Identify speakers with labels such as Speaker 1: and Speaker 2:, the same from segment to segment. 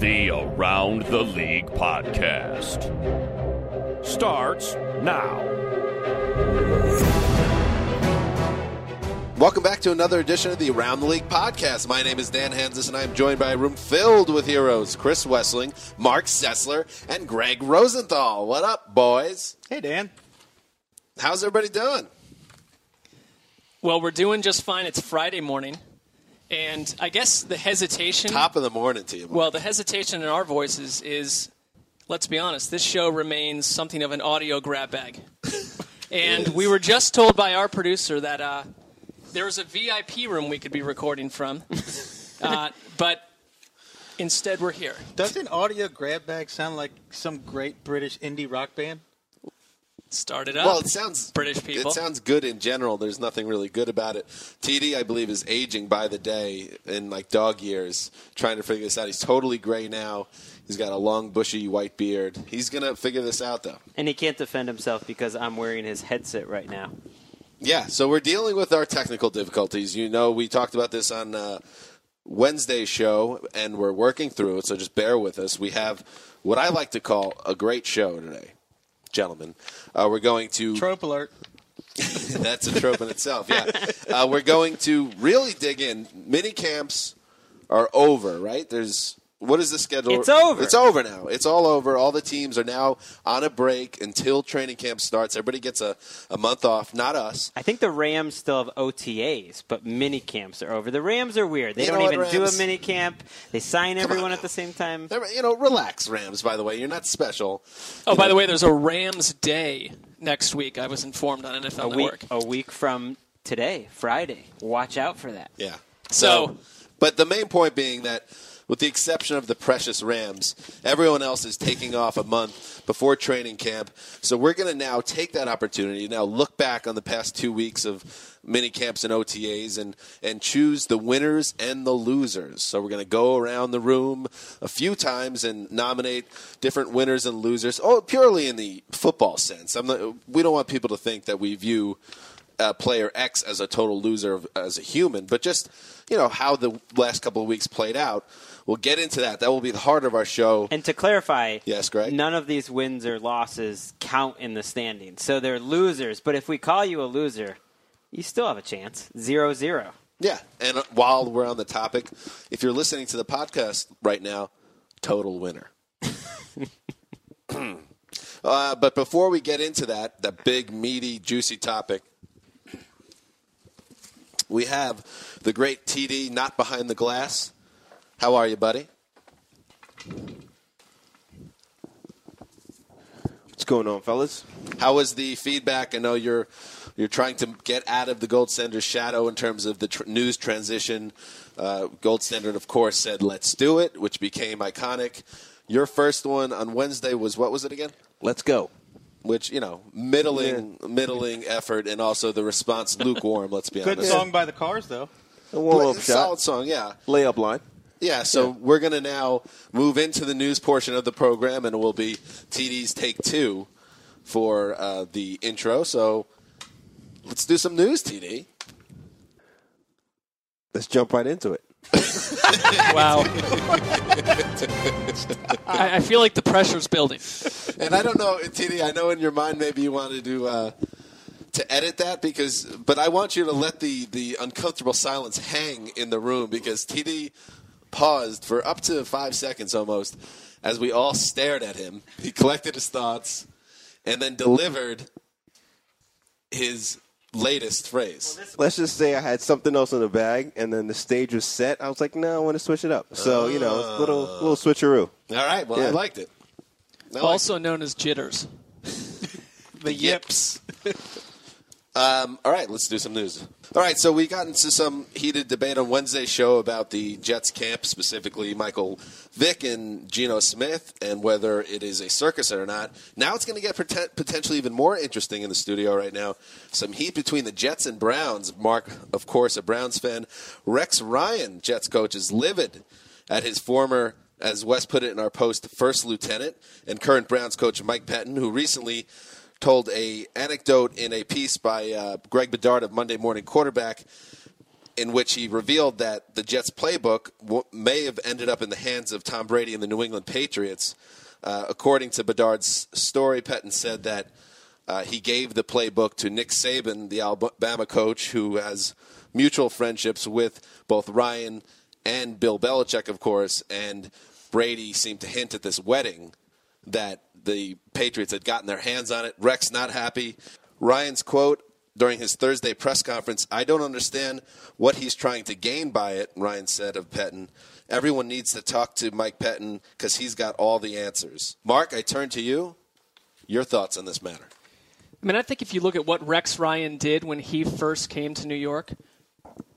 Speaker 1: The Around the League podcast starts now.
Speaker 2: Welcome back to another edition of the Around the League podcast. My name is Dan Hanzus, and I am joined by a room filled with heroes Chris Wesseling, Mark Sessler, and Greg Rosenthal. What up, boys?
Speaker 3: Hey, Dan.
Speaker 2: How's everybody doing?
Speaker 4: Well, we're doing just fine. It's Friday morning. And I guess the hesitation.
Speaker 2: Top of the morning to you. Mark.
Speaker 4: Well, the hesitation in our voices is let's be honest, this show remains something of an audio grab bag. and we were just told by our producer that uh, there was a VIP room we could be recording from. uh, but instead, we're here.
Speaker 3: Doesn't audio grab bag sound like some great British indie rock band?
Speaker 4: Started up.
Speaker 2: Well, it sounds
Speaker 4: British people.
Speaker 2: It sounds good in general. There's nothing really good about it. TD, I believe, is aging by the day in like dog years, trying to figure this out. He's totally gray now. He's got a long, bushy white beard. He's gonna figure this out, though.
Speaker 5: And he can't defend himself because I'm wearing his headset right now.
Speaker 2: Yeah, so we're dealing with our technical difficulties. You know, we talked about this on uh, Wednesday's show, and we're working through it. So just bear with us. We have what I like to call a great show today, gentlemen. Uh, we're going to
Speaker 3: Trope alert.
Speaker 2: That's a trope in itself. Yeah, uh, we're going to really dig in. Mini camps are over, right? There's what is the schedule?
Speaker 5: It's over.
Speaker 2: It's over now. It's all over. All the teams are now on a break until training camp starts. Everybody gets a, a month off. Not us.
Speaker 5: I think the Rams still have OTAs, but mini camps are over. The Rams are weird. They
Speaker 2: You
Speaker 5: don't
Speaker 2: what,
Speaker 5: even do a mini camp. They sign
Speaker 2: Come
Speaker 5: everyone
Speaker 2: on
Speaker 5: at the same time.
Speaker 2: They're- You know, relax, Rams. By the way, you're not special.
Speaker 4: oh, by the way, there's a Rams Day next week. I was informed on NFL
Speaker 5: A week,
Speaker 4: Network.
Speaker 5: a week from today, Friday. Watch out for that.
Speaker 2: Yeah.
Speaker 4: So-
Speaker 2: but the main point being that, with the exception of the precious Rams, everyone else is taking off a month before training camp. So we're going to now take that opportunity now look back on the past two weeks of mini camps and OTAs and and choose the winners and the losers. So we're going to go around the room a few times and nominate different winners and losers. Oh, purely in the football sense. Not, we don't want people to think that we view uh, player X as a total loser as a human, but just you know how the last couple of weeks played out. We'll get into that. That will be the heart of our show.
Speaker 5: And to clarify,
Speaker 2: Yes, Greg?
Speaker 5: none of these wins or losses count in the standings. So they're losers. But if we call you a loser, you still have a chance. Zero zero.
Speaker 2: Yeah, and uh, while we're on the topic, if you're listening to the podcast right now, total winner. uh, but before we get into that, the big, meaty, juicy topic, we have the great TD not behind the glass. How are you, buddy?
Speaker 6: What's going on, fellas?
Speaker 2: How was the feedback? I know you're you're trying to get out of the gold standard shadow in terms of the tr- news transition. Uh, gold standard, of course, said "Let's do it," which became iconic. Your first one on Wednesday was what was it again?
Speaker 6: Let's go.
Speaker 2: Which you know, middling, middling effort, and also the response lukewarm. Let's be
Speaker 3: Good
Speaker 2: honest.
Speaker 3: Good song by the Cars, though.
Speaker 6: A warm up
Speaker 2: Solid song, yeah.
Speaker 6: Layup line.
Speaker 2: Yeah, so we're going to now move into the news portion of the program, and it will be TD's take two for uh, the intro. So let's do some news, TD.
Speaker 6: Let's jump right into it.
Speaker 4: Wow. I, I feel like the pressure's building.
Speaker 2: And I don't know, TD. I know in your mind maybe you wanted to uh, to edit that because, but I want you to let the the uncomfortable silence hang in the room because TD paused for up to five seconds almost as we all stared at him. He collected his thoughts and then delivered his latest phrase.
Speaker 6: Let's just say I had something else in the bag, and then the stage was set. I was like, no, I want to switch it up. So you know, it's a little oh. little switcheroo.
Speaker 2: All right. Well, I
Speaker 6: Yeah.
Speaker 2: liked it. I liked
Speaker 4: Also known as jitters.
Speaker 3: The yips.
Speaker 2: Um, all right, let's do some news. All right, so we got into some heated debate on Wednesday's show about the Jets camp, specifically Michael Vick and Geno Smith, and whether it is a circus or not. Now it's going to get poten- potentially even more interesting in the studio right now. Some heat between the Jets and Browns. Mark, of course, a Browns fan. Rex Ryan, Jets coach, is livid at his former, as Wes put it in our post, first lieutenant and current Browns coach Mike Pettine, who recently told a anecdote in a piece by uh, Greg Bedard of Monday Morning Quarterback, in which he revealed that the Jets playbook w- may have ended up in the hands of Tom Brady and the New England Patriots. Uh, according to Bedard's story, Pettine said that uh, he gave the playbook to Nick Saban, the Alabama coach, who has mutual friendships with both Ryan and Bill Belichick, of course. And Brady seemed to hint at this wedding that the Patriots had gotten their hands on it. Rex not happy. Ryan's quote during his Thursday press conference I don't understand what he's trying to gain by it, Ryan said of Pettine. Everyone needs to talk to Mike Pettine because he's got all the answers. Mark, I turn to you. Your thoughts on this matter?
Speaker 4: I mean, I think if you look at what Rex Ryan did when he first came to New York,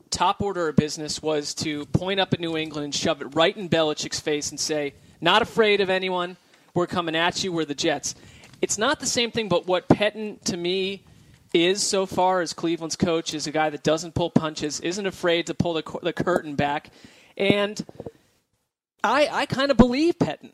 Speaker 4: top order of business was to point up at New England and shove it right in Belichick's face and say, not afraid of anyone. We're coming at you. We're the Jets. It's not the same thing, but what Pettine, to me, is so far as Cleveland's coach is a guy that doesn't pull punches, isn't afraid to pull the, the curtain back. And I, I kind of believe Pettine.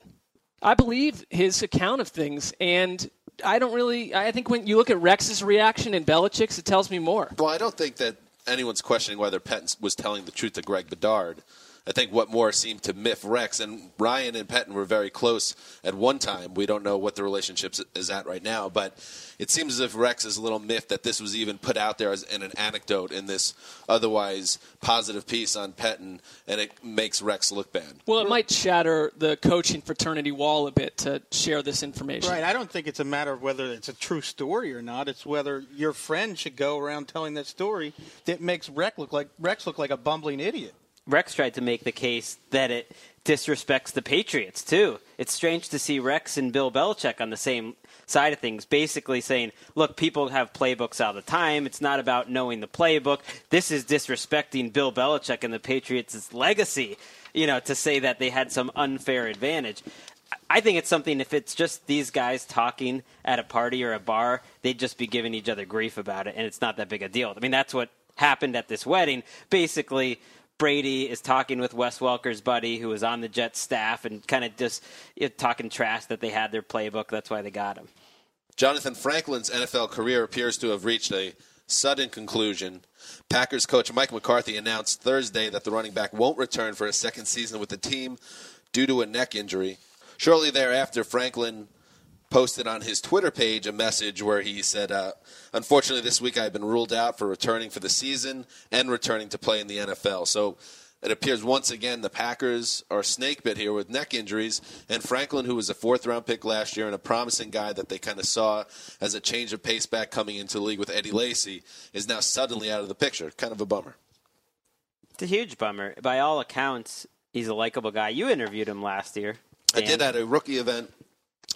Speaker 4: I believe his account of things. And I don't really. I think when you look at Rex's reaction and Belichick's, it tells me more.
Speaker 2: Well, I don't think that anyone's questioning whether Pettine was telling the truth to Greg Bedard. I think what more seemed to miff Rex and Ryan and Pettine were very close at one time. We don't know what the relationship is at right now, but it seems as if Rex is a little miffed that this was even put out there as in an anecdote in this otherwise positive piece on Pettine, and it makes Rex look bad.
Speaker 4: Well, it might shatter the coaching fraternity wall a bit to share this information.
Speaker 3: Right. I don't think it's a matter of whether it's a true story or not. It's whether your friend should go around telling that story that makes Rex look like Rex look like a bumbling idiot.
Speaker 5: Rex tried to make the case that it disrespects the Patriots too. It's strange to see Rex and Bill Belichick on the same side of things, basically saying, "Look, people have playbooks all the time. It's not about knowing the playbook. This is disrespecting Bill Belichick and the Patriots' legacy." You know, to say that they had some unfair advantage. I think it's something. If it's just these guys talking at a party or a bar, they'd just be giving each other grief about it, and it's not that big a deal. I mean, that's what happened at this wedding. Basically, Brady is talking with Wes Welker's buddy, who was on the Jets staff, and kind of just you know, talking trash that they had their playbook. That's why they got him.
Speaker 2: Jonathan Franklin's NFL career appears to have reached a sudden conclusion. Packers coach Mike McCarthy announced Thursday that the running back won't return for a second season with the team due to a neck injury. Shortly thereafter, Franklin posted on his Twitter page a message where he said, uh, Unfortunately, this week I've been ruled out for returning for the season and returning to play in the NFL. So it appears once again the Packers are snake bit here with neck injuries. And Franklin, who was a fourth round pick last year and a promising guy that they kind of saw as a change of pace back coming into the league with Eddie Lacy, is now suddenly out of the picture. Kind of a bummer.
Speaker 5: It's a huge bummer. By all accounts, he's a likable guy. You interviewed him last year.
Speaker 2: I did at a rookie event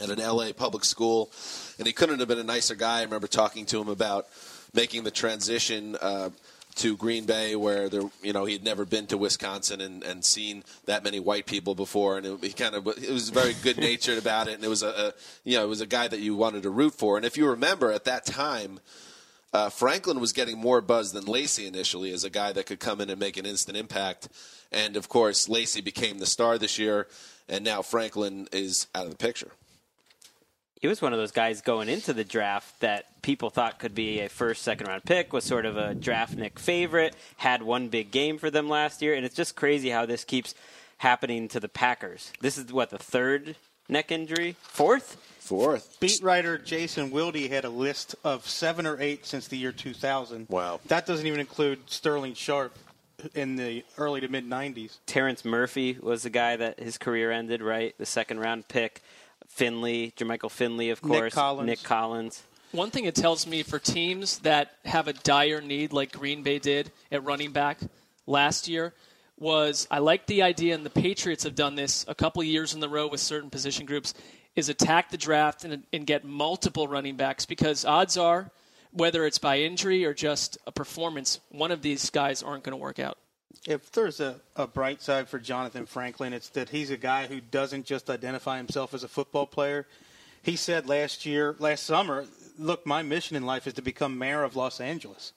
Speaker 2: at an LA public school, and he couldn't have been a nicer guy. I remember talking to him about making the transition uh, to Green Bay, where there, you know, he'd never been to Wisconsin and, and seen that many white people before, and it, he kind of it was very good natured about it, and it was a, a you know it was a guy that you wanted to root for, and if you remember at that time. uh, Franklin was getting more buzz than Lacy initially as a guy that could come in and make an instant impact. And of course, Lacy became the star this year, and now Franklin is out of the picture.
Speaker 5: He was one of those guys going into the draft that people thought could be a first, second round pick, was sort of a draftnik favorite, had one big game for them last year, and it's just crazy how this keeps happening to the Packers. This is what the third neck injury, fourth.
Speaker 2: Fourth.
Speaker 3: Beat writer Jason Wilde had a list of seven or eight since the year 2000.
Speaker 2: Wow.
Speaker 3: That doesn't even include Sterling Sharpe in the early to mid 90s.
Speaker 5: Terrence Murphy was the guy that his career ended, right? The second round pick. Finley, Jermichael Finley, of
Speaker 3: Nick
Speaker 5: course.
Speaker 3: Collins.
Speaker 5: Nick Collins.
Speaker 4: One thing it tells me for teams that have a dire need, like Green Bay did at running back last year, was I like the idea, and the Patriots have done this a couple years in the row with certain position groups, is attack the draft and, and get multiple running backs because odds are, whether it's by injury or just a performance, one of these guys aren't going to work out.
Speaker 3: If there's a, a bright side for Jonathan Franklin, it's that he's a guy who doesn't just identify himself as a football player. He said last year, last summer, look, my mission in life is to become mayor of Los Angeles.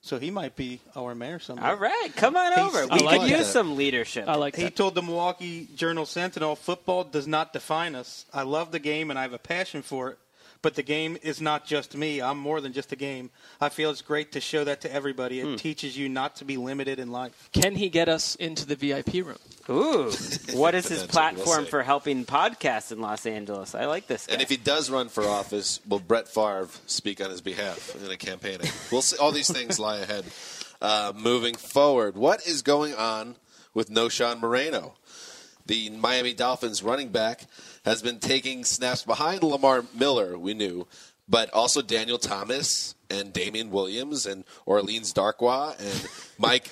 Speaker 3: So he might be our mayor someday.
Speaker 5: All right, come on
Speaker 3: He's-
Speaker 5: over.
Speaker 3: I
Speaker 5: We
Speaker 3: like
Speaker 5: could use some leadership.
Speaker 4: I like that.
Speaker 3: He
Speaker 4: that.
Speaker 3: told the Milwaukee Journal Sentinel, "Football does not define us. I love the game and I have a passion for it, but the game is not just me. I'm more than just a game. I feel it's great to show that to everybody. It
Speaker 5: Hmm.
Speaker 3: teaches you not to be limited in life."
Speaker 4: Can he get us into the VIP room?
Speaker 5: Ooh, what is his
Speaker 2: Potentially, we'll
Speaker 5: platform for helping podcasts in Los Angeles? I like this guy.
Speaker 2: And if he does run for office, will Brett Favre speak on his behalf in a campaign? We'll see. All these things lie ahead. Uh, moving forward, what is going on with Knowshon Moreno? The Miami Dolphins running back has been taking snaps behind Lamar Miller, we knew, but also Daniel Thomas and Damien Williams and Orleans Darkwa and Mike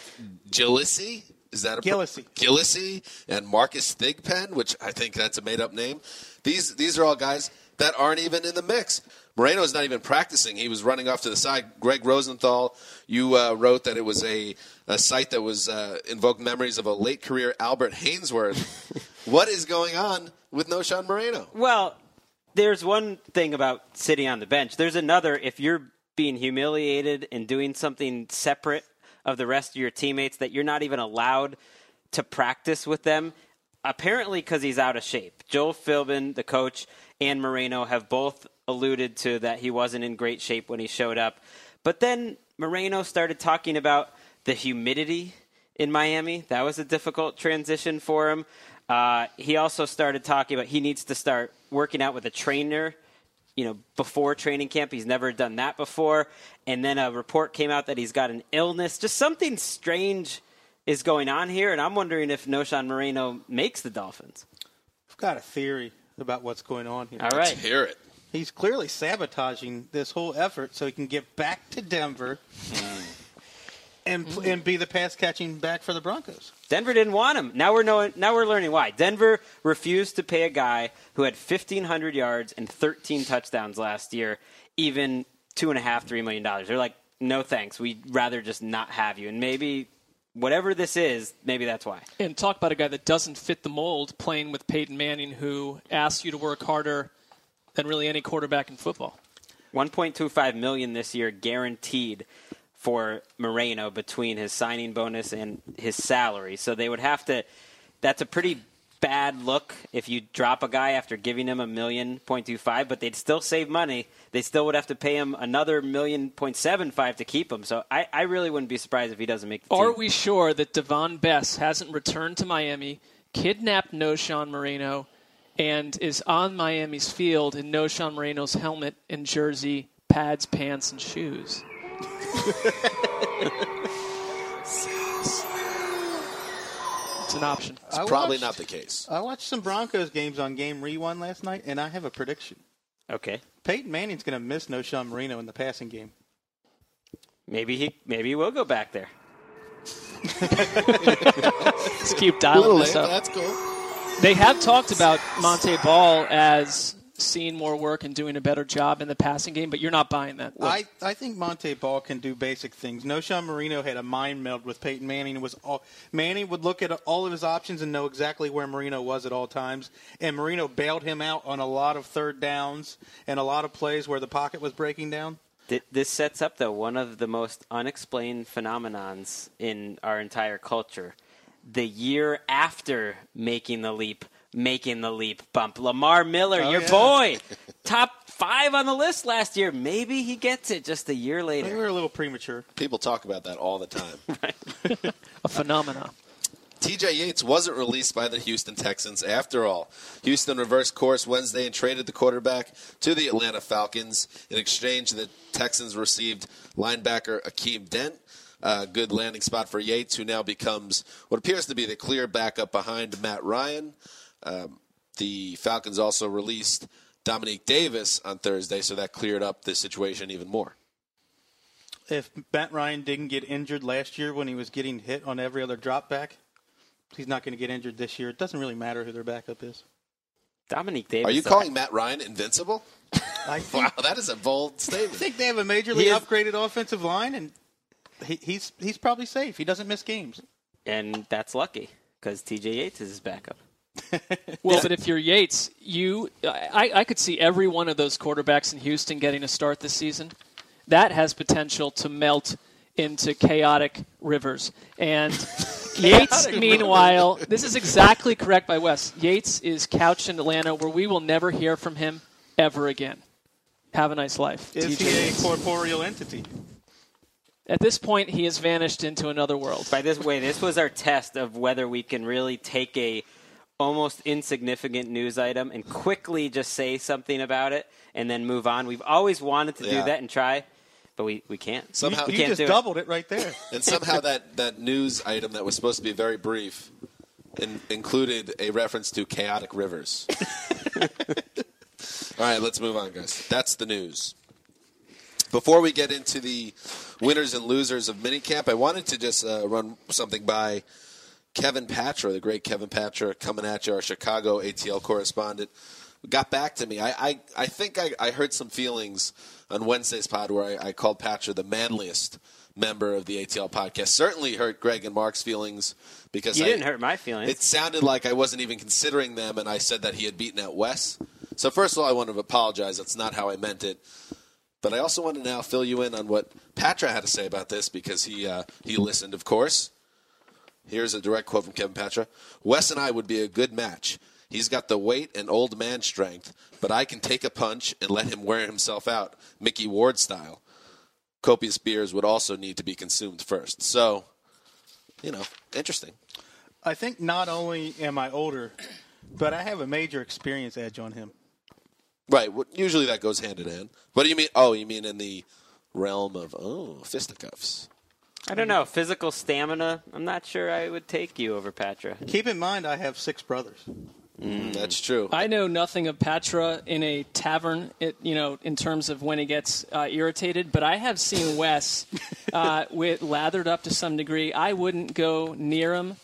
Speaker 2: Gillislee. Is that a pro-
Speaker 3: Gillislee.
Speaker 2: Gillislee and Marcus Thigpen, which I think that's a made up name. These these are all guys that aren't even in the mix. Moreno's not even practicing. He was running off to the side. Greg Rosenthal, you uh, wrote that it was a, a site that was uh, invoked memories of a late career Albert Haynesworth. what is going on with Knowshon Moreno?
Speaker 5: Well, there's one thing about sitting on the bench. There's another if you're being humiliated and doing something separate of the rest of your teammates that you're not even allowed to practice with them. Apparently, because he's out of shape. Joe Philbin, the coach, and Moreno have both alluded to that he wasn't in great shape when he showed up. But then Moreno started talking about the humidity in Miami. That was a difficult transition for him. Uh, he also started talking about he needs to start working out with a trainer, you know, before training camp. He's never done that before. And then a report came out that he's got an illness. Just something strange is going on here, and I'm wondering if Knowshon Moreno makes the Dolphins.
Speaker 3: I've got a theory about what's going on here.
Speaker 5: All
Speaker 2: Let's hear it.
Speaker 3: He's clearly sabotaging this whole effort so he can get back to Denver hmm. and pl- and be the pass catching back for the Broncos.
Speaker 5: Denver didn't want him. Now we're knowing, now we're learning why. Denver refused to pay a guy who had 1,500 yards and 13 touchdowns last year, even two and a half, three million dollars. They're like, no thanks. We'd rather just not have you. And maybe whatever this is, maybe that's why.
Speaker 4: And talk about a guy that doesn't fit the mold playing with Peyton Manning, who asks you to work harder than really any quarterback in football.
Speaker 5: 1.25 million this year guaranteed for Moreno between his signing bonus and his salary. So they would have to that's a pretty bad look if you drop a guy after giving him a million point two five, but they'd still save money. They still would have to pay him another million point seven five to keep him. So I, I really wouldn't be surprised if he doesn't make the
Speaker 4: Are
Speaker 5: team.
Speaker 4: we sure that Davone Bess hasn't returned to Miami, kidnapped Knowshon Moreno, and is on Miami's field in Knowshon Moreno's helmet and jersey, pads, pants, and shoes? it's an option.
Speaker 2: It's
Speaker 3: I
Speaker 2: probably
Speaker 3: watched-
Speaker 2: not the case.
Speaker 3: I watched some Broncos games on Game Rewind last night, and I have a prediction.
Speaker 5: Okay.
Speaker 3: Peyton Manning's going to miss Knowshon Moreno in the passing game.
Speaker 5: Maybe he maybe he will go back there.
Speaker 4: Let's keep dialing this up.
Speaker 2: that's cool.
Speaker 4: They have talked about Monte Ball as seeing more work and doing a better job in the passing game, but you're not buying that.
Speaker 3: I, I think Monte Ball can do basic things. Knowshon Moreno had a mind meld with Peyton Manning. Was all, Manning would look at all of his options and know exactly where Moreno was at all times. And Moreno bailed him out on a lot of third downs and a lot of plays where the pocket was breaking down.
Speaker 5: This sets up, though, one of the most unexplained phenomenons in our entire culture. The year after making the leap, making the leap bump. Lamar Miller,
Speaker 3: Oh,
Speaker 5: your
Speaker 3: yeah.
Speaker 5: boy, top five on the list last year. Maybe he gets it just a year
Speaker 3: later. we
Speaker 5: later.
Speaker 3: were a little premature.
Speaker 2: People talk about that all the time.
Speaker 4: A phenomenon.
Speaker 2: TJ Yates wasn't released by the Houston Texans after all. Houston reversed course Wednesday and traded the quarterback to the Atlanta Falcons. In exchange, the Texans received linebacker Akeem Dent. A good landing spot for Yates, who now becomes what appears to be the clear backup behind Matt Ryan. Um, the Falcons also released Dominique Davis on Thursday, so that cleared up the situation even more.
Speaker 3: If Matt Ryan didn't get injured last year when he was getting hit on every other drop back, he's not going to get injured this year. It doesn't really matter who their backup is.
Speaker 5: Dominique Davis.
Speaker 2: Are you calling Matt Ryan invincible?
Speaker 3: I think,
Speaker 2: Wow, that is a bold statement.
Speaker 3: I
Speaker 2: statement.
Speaker 3: think they have a majorly
Speaker 5: is-
Speaker 3: upgraded offensive line, and he, he's he's probably safe. He doesn't miss games.
Speaker 5: And that's lucky because TJ Yates is his backup.
Speaker 4: Well, but if you're Yates, you I, I could see every one of those quarterbacks in Houston getting a start this season. That has potential to melt into chaotic rivers. And Yates, meanwhile, this is exactly correct by Wes. Yates is couched in Atlanta where we will never hear from him ever again. Have a nice life.
Speaker 3: Is
Speaker 4: TJ
Speaker 3: he a corporeal entity?
Speaker 4: At this point, he has vanished into another world.
Speaker 5: By this way, this was our test of whether we can really take a almost insignificant news item and quickly just say something about it and then move on. We've always wanted to
Speaker 2: Yeah.
Speaker 5: do that and try, but we, we can't.
Speaker 2: Somehow-
Speaker 5: we
Speaker 3: You
Speaker 5: can't
Speaker 3: just
Speaker 5: do it.
Speaker 3: doubled it right there.
Speaker 2: And somehow that, that news item that was supposed to be very brief in, included a reference to chaotic rivers. All right, let's move on, guys. That's the news. Before we get into the winners and losers of minicamp, I wanted to just uh, run something by Kevin Patra, the great Kevin Patra, coming at you, our Chicago ATL correspondent. Got back to me. I, I, I think I, I heard some feelings on Wednesday's pod where I, I called Patra the manliest member of the ATL podcast. Certainly hurt Greg and Mark's feelings because
Speaker 5: You
Speaker 2: I,
Speaker 5: didn't hurt my feelings.
Speaker 2: it sounded like I wasn't even considering them, and I said that he had beaten out Wes. So first of all, I want to apologize. That's not how I meant it. But I also want to now fill you in on what Patra had to say about this because he uh, he listened, of course. Here's a direct quote from Kevin Patra: "Wes and I would be a good match. He's got the weight and old man strength, but I can take a punch and let him wear himself out, Micky Ward style. Copious beers would also need to be consumed first. So, you know, interesting.
Speaker 3: I think not only am I older, but I have a major experience edge on him.
Speaker 2: Right. well, Usually that goes hand in hand. What do you mean? Oh, you mean in the realm of oh fisticuffs?
Speaker 5: I don't know. Physical stamina, I'm not sure I would take you over Patra.
Speaker 3: Keep in mind, I have six brothers.
Speaker 2: Mm, that's true.
Speaker 4: I know nothing of Patra in a tavern, it, you know, in terms of when he gets uh, irritated, but I have seen Wes uh, with lathered up to some degree. I wouldn't go near him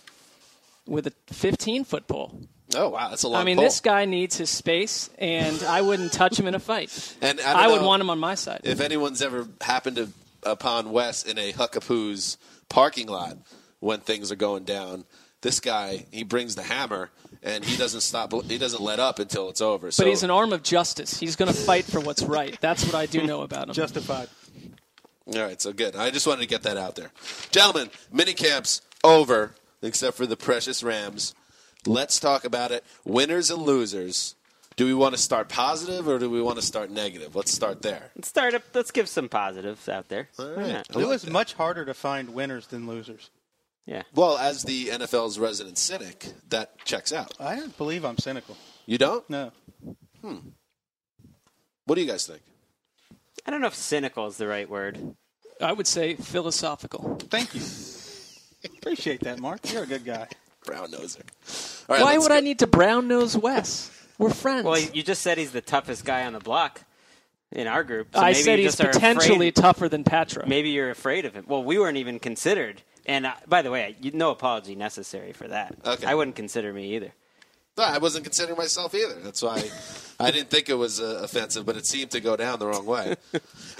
Speaker 4: with a 15 foot pole.
Speaker 2: Oh wow, that's a long.
Speaker 4: I mean,
Speaker 2: pole.
Speaker 4: this guy needs his space, and I wouldn't touch him in a fight.
Speaker 2: And I,
Speaker 4: I, would want him on my side.
Speaker 2: If anyone's ever happened to upon Wes in a Huckapoo's parking lot when things are going down, this guy he brings the hammer and he doesn't stop. He doesn't let up until it's over. So
Speaker 4: but he's an arm of justice. He's going to fight for what's right. That's what I do know about him.
Speaker 3: Justified.
Speaker 2: All right, so good. I just wanted to get that out there. Gentlemen, mini camp's over, except for the precious Rams. Let's talk about it. Winners and losers. Do we want to start positive or do we want to start negative? Let's start there.
Speaker 5: Let's start up. Let's give some positives out there.
Speaker 2: All right.
Speaker 5: not?
Speaker 3: It was
Speaker 2: that.
Speaker 3: much harder to find winners than losers.
Speaker 5: Yeah.
Speaker 2: Well, as the NFL's resident cynic, that checks out.
Speaker 3: I don't believe I'm cynical.
Speaker 2: You don't?
Speaker 3: No. Hmm.
Speaker 2: What do you guys think?
Speaker 5: I don't know if cynical is the right word.
Speaker 4: I would say philosophical.
Speaker 3: Thank you. Appreciate that, Mark. You're a good guy.
Speaker 2: Brown noser. All right,
Speaker 4: Why would
Speaker 2: go-
Speaker 4: I need to brown nose Wes? We're friends.
Speaker 5: Well, you just said he's the toughest guy on the block in our group. So
Speaker 4: I
Speaker 5: maybe
Speaker 4: said
Speaker 5: you
Speaker 4: he's
Speaker 5: just are
Speaker 4: potentially
Speaker 5: afraid-
Speaker 4: tougher than Patra.
Speaker 5: Maybe you're afraid of him. Well, we weren't even considered. And uh, by the way, you, no apology necessary for that.
Speaker 2: Okay.
Speaker 5: I wouldn't consider me either.
Speaker 2: No, I wasn't considering myself either. That's why I didn't think it was uh, offensive, but it seemed to go down the wrong way.